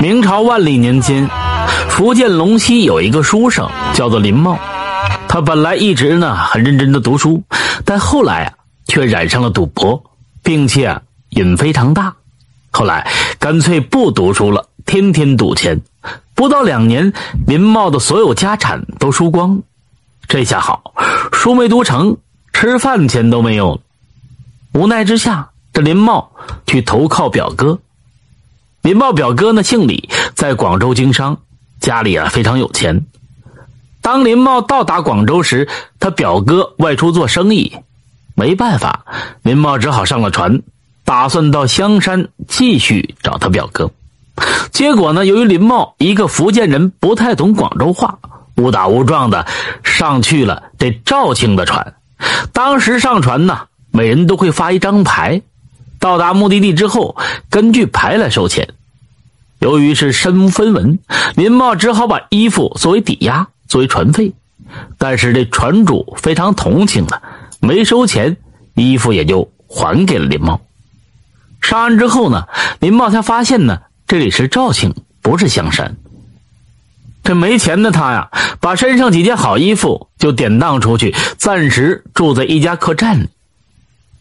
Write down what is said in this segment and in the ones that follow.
明朝万历年间，福建龙溪有一个书生叫做林茂，他本来一直呢很认真的读书，但后来啊却染上了赌博，并且瘾非常大，后来干脆不读书了，天天赌钱，不到两年，林茂的所有家产都输光，这下好，书没读成，吃饭钱都没有了，无奈之下，这林茂去投靠表哥。林茂表哥呢姓李，在广州经商，家里啊非常有钱。当林茂到达广州时，他表哥外出做生意，没办法，林茂只好上了船，打算到香山继续找他表哥。结果呢，由于林茂一个福建人不太懂广州话，误打误撞的上去了这肇庆的船。当时上船呢，每人都会发一张牌。到达目的地之后，根据牌来收钱。由于是身无分文，林茂只好把衣服作为抵押，作为船费。但是这船主非常同情他，没收钱，衣服也就还给了林茂。上岸之后呢，林茂才发现呢，这里是肇庆，不是香山。这没钱的他呀，把身上几件好衣服就典当出去，暂时住在一家客栈里，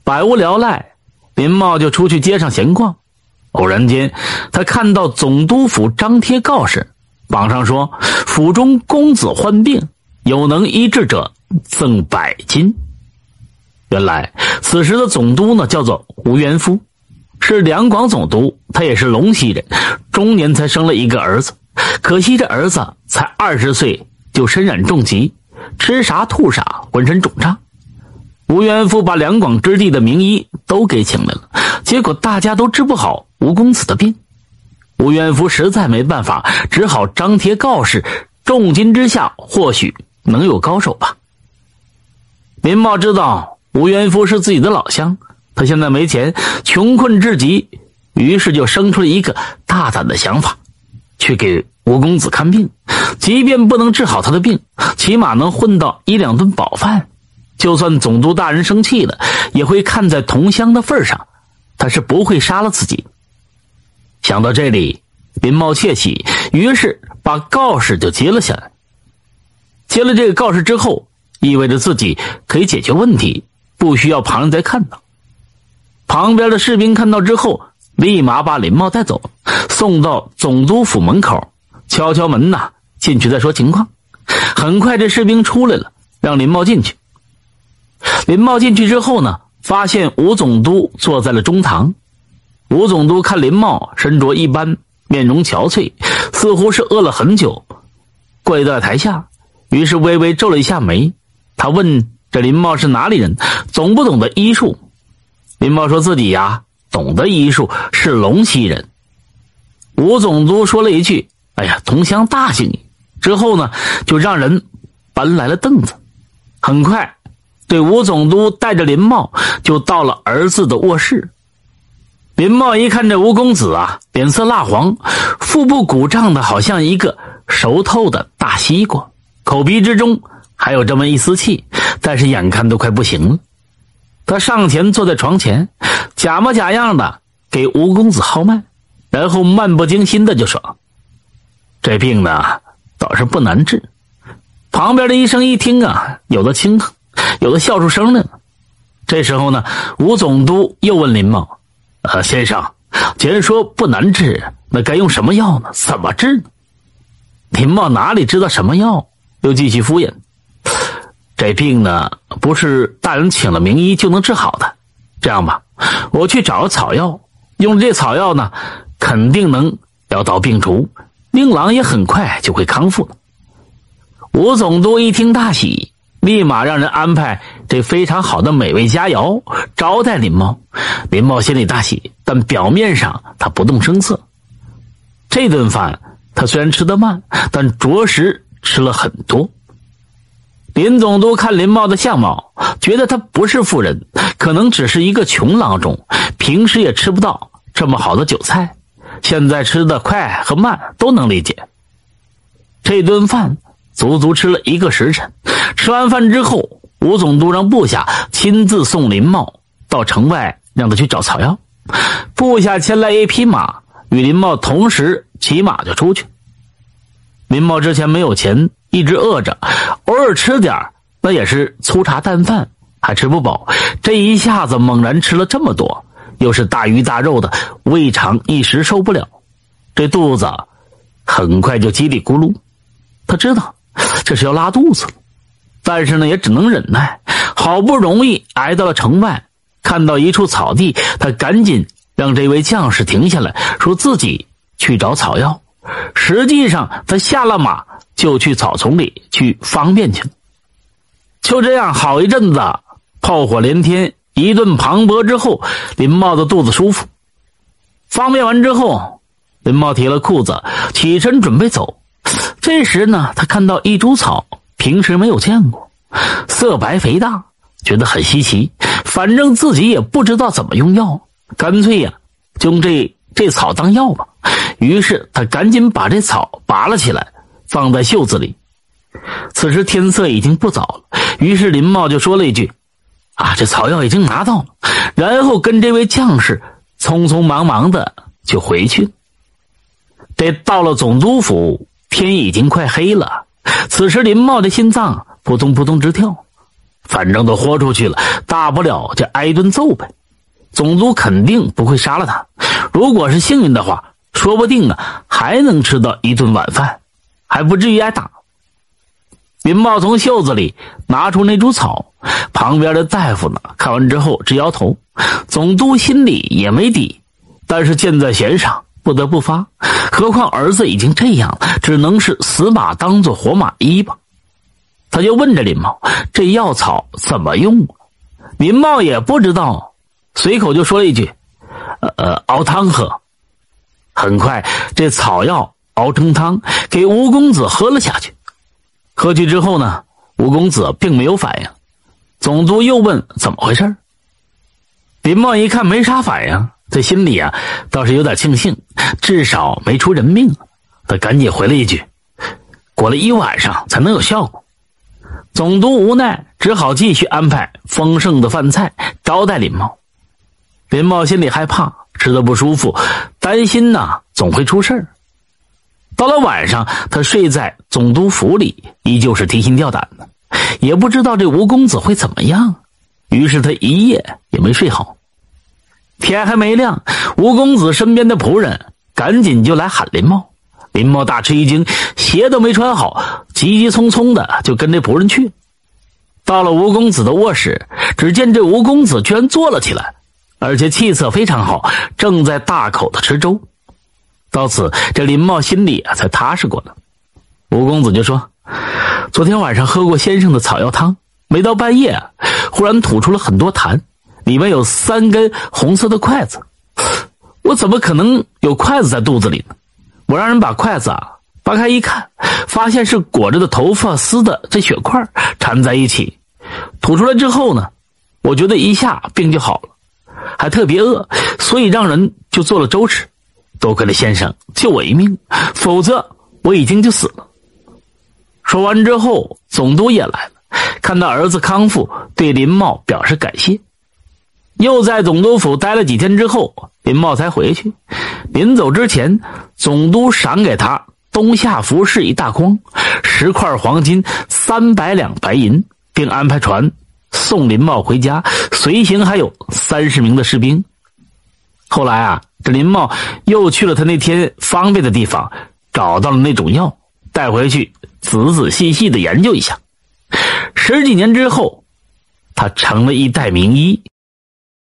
百无聊赖。林茂就出去街上闲逛，偶然间，他看到总督府张贴告示，榜上说：“府中公子患病，有能医治者，赠百金。”原来，此时的总督呢，叫做吴元夫，是两广总督，他也是龙溪人，中年才生了一个儿子，可惜这儿子才二十岁就身染重疾，吃啥吐啥，浑身肿胀。吴元夫把两广之地的名医都给请来了，结果大家都治不好吴公子的病。吴元夫实在没办法，只好张贴告示，重金之下或许能有高手吧。林茂知道吴元夫是自己的老乡，他现在没钱，穷困至极，于是就生出了一个大胆的想法，去给吴公子看病，即便不能治好他的病，起码能混到一两顿饱饭。就算总督大人生气了，也会看在同乡的份上，他是不会杀了自己。想到这里，林茂窃喜，于是把告示就接了下来。接了这个告示之后，意味着自己可以解决问题，不需要旁人再看到。旁边的士兵看到之后，立马把林茂带走，送到总督府门口，敲敲门呐，进去再说情况。很快，这士兵出来了，让林茂进去。林茂进去之后呢，发现吴总督坐在了中堂。吴总督看林茂身着一般，面容憔悴，似乎是饿了很久，跪在台下，于是微微皱了一下眉。他问：“这林茂是哪里人？懂不懂得医术？”林茂说自己呀，懂得医术，是龙溪人。吴总督说了一句：“哎呀，同乡大幸。”之后呢，就让人搬来了凳子。很快。对吴总督带着林茂就到了儿子的卧室。林茂一看这吴公子啊，脸色蜡黄，腹部鼓胀的好像一个熟透的大西瓜，口鼻之中还有这么一丝气，但是眼看都快不行了。他上前坐在床前，假模假样的给吴公子号脉，然后漫不经心的就说：“这病呢倒是不难治。”旁边的医生一听啊，有的轻哼。有的笑出声来了。这时候呢，吴总督又问林茂：“呃，先生，既然说不难治，那该用什么药呢？怎么治呢？”林茂哪里知道什么药，又继续敷衍：“这病呢，不是大人请了名医就能治好的。这样吧，我去找个草药，用这草药呢，肯定能药到病除，令郎也很快就会康复了。”吴总督一听大喜。立马让人安排这非常好的美味佳肴招待林茂，林茂心里大喜，但表面上他不动声色。这顿饭他虽然吃得慢，但着实吃了很多。林总督看林茂的相貌，觉得他不是富人，可能只是一个穷郎中，平时也吃不到这么好的酒菜，现在吃的快和慢都能理解。这顿饭。足足吃了一个时辰，吃完饭之后，吴总督让部下亲自送林茂到城外，让他去找草药。部下牵来一匹马，与林茂同时骑马就出去。林茂之前没有钱，一直饿着，偶尔吃点那也是粗茶淡饭，还吃不饱。这一下子猛然吃了这么多，又是大鱼大肉的，胃肠一时受不了，这肚子很快就叽里咕噜。他知道这是要拉肚子了，但是呢，也只能忍耐。好不容易挨到了城外，看到一处草地，他赶紧让这位将士停下来，说自己去找草药。实际上，他下了马就去草丛里去方便去了。就这样，好一阵子炮火连天，一顿磅礴之后，林茂的肚子舒服。方便完之后，林茂提了裤子，起身准备走。这时呢，他看到一株草，平时没有见过，色白肥大，觉得很稀奇。反正自己也不知道怎么用药，干脆呀，就用这这草当药吧。于是他赶紧把这草拔了起来，放在袖子里。此时天色已经不早了，于是林茂就说了一句：“啊，这草药已经拿到了。”然后跟这位将士匆匆忙忙的就回去。这到了总督府。天已经快黑了，此时林茂的心脏扑通扑通直跳，反正都豁出去了，大不了就挨顿揍呗。总督肯定不会杀了他，如果是幸运的话，说不定啊还能吃到一顿晚饭，还不至于挨打。林茂从袖子里拿出那株草，旁边的大夫呢看完之后直摇头，总督心里也没底，但是箭在弦上。不得不发，何况儿子已经这样了，只能是死马当做活马医吧。他就问着林茂：“这药草怎么用？”林茂也不知道，随口就说了一句：“呃，熬汤喝。”很快，这草药熬成汤，给吴公子喝了下去。喝去之后呢，吴公子并没有反应。总督又问：“怎么回事？”林茂一看没啥反应。这心里啊，倒是有点庆幸，至少没出人命。他赶紧回了一句：“过了一晚上才能有效果。”总督无奈，只好继续安排丰盛的饭菜招待林茂。林茂心里害怕，吃的不舒服，担心呐总会出事到了晚上，他睡在总督府里，依旧是提心吊胆的，也不知道这吴公子会怎么样。于是他一夜也没睡好。天还没亮，吴公子身边的仆人赶紧就来喊林茂。林茂大吃一惊，鞋都没穿好，急急匆匆的就跟这仆人去。到了吴公子的卧室，只见这吴公子居然坐了起来，而且气色非常好，正在大口的吃粥。到此，这林茂心里啊才踏实过了。吴公子就说：“昨天晚上喝过先生的草药汤，没到半夜，忽然吐出了很多痰。”里面有三根红色的筷子，我怎么可能有筷子在肚子里呢？我让人把筷子啊扒开一看，发现是裹着的头发丝的这血块缠在一起。吐出来之后呢，我觉得一下病就好了，还特别饿，所以让人就做了粥吃。多亏了先生救我一命，否则我已经就死了。说完之后，总督也来了，看到儿子康复，对林茂表示感谢。又在总督府待了几天之后，林茂才回去。临走之前，总督赏给他冬夏服饰一大筐，十块黄金，三百两白银，并安排船送林茂回家。随行还有三十名的士兵。后来啊，这林茂又去了他那天方便的地方，找到了那种药，带回去仔仔细细的研究一下。十几年之后，他成了一代名医。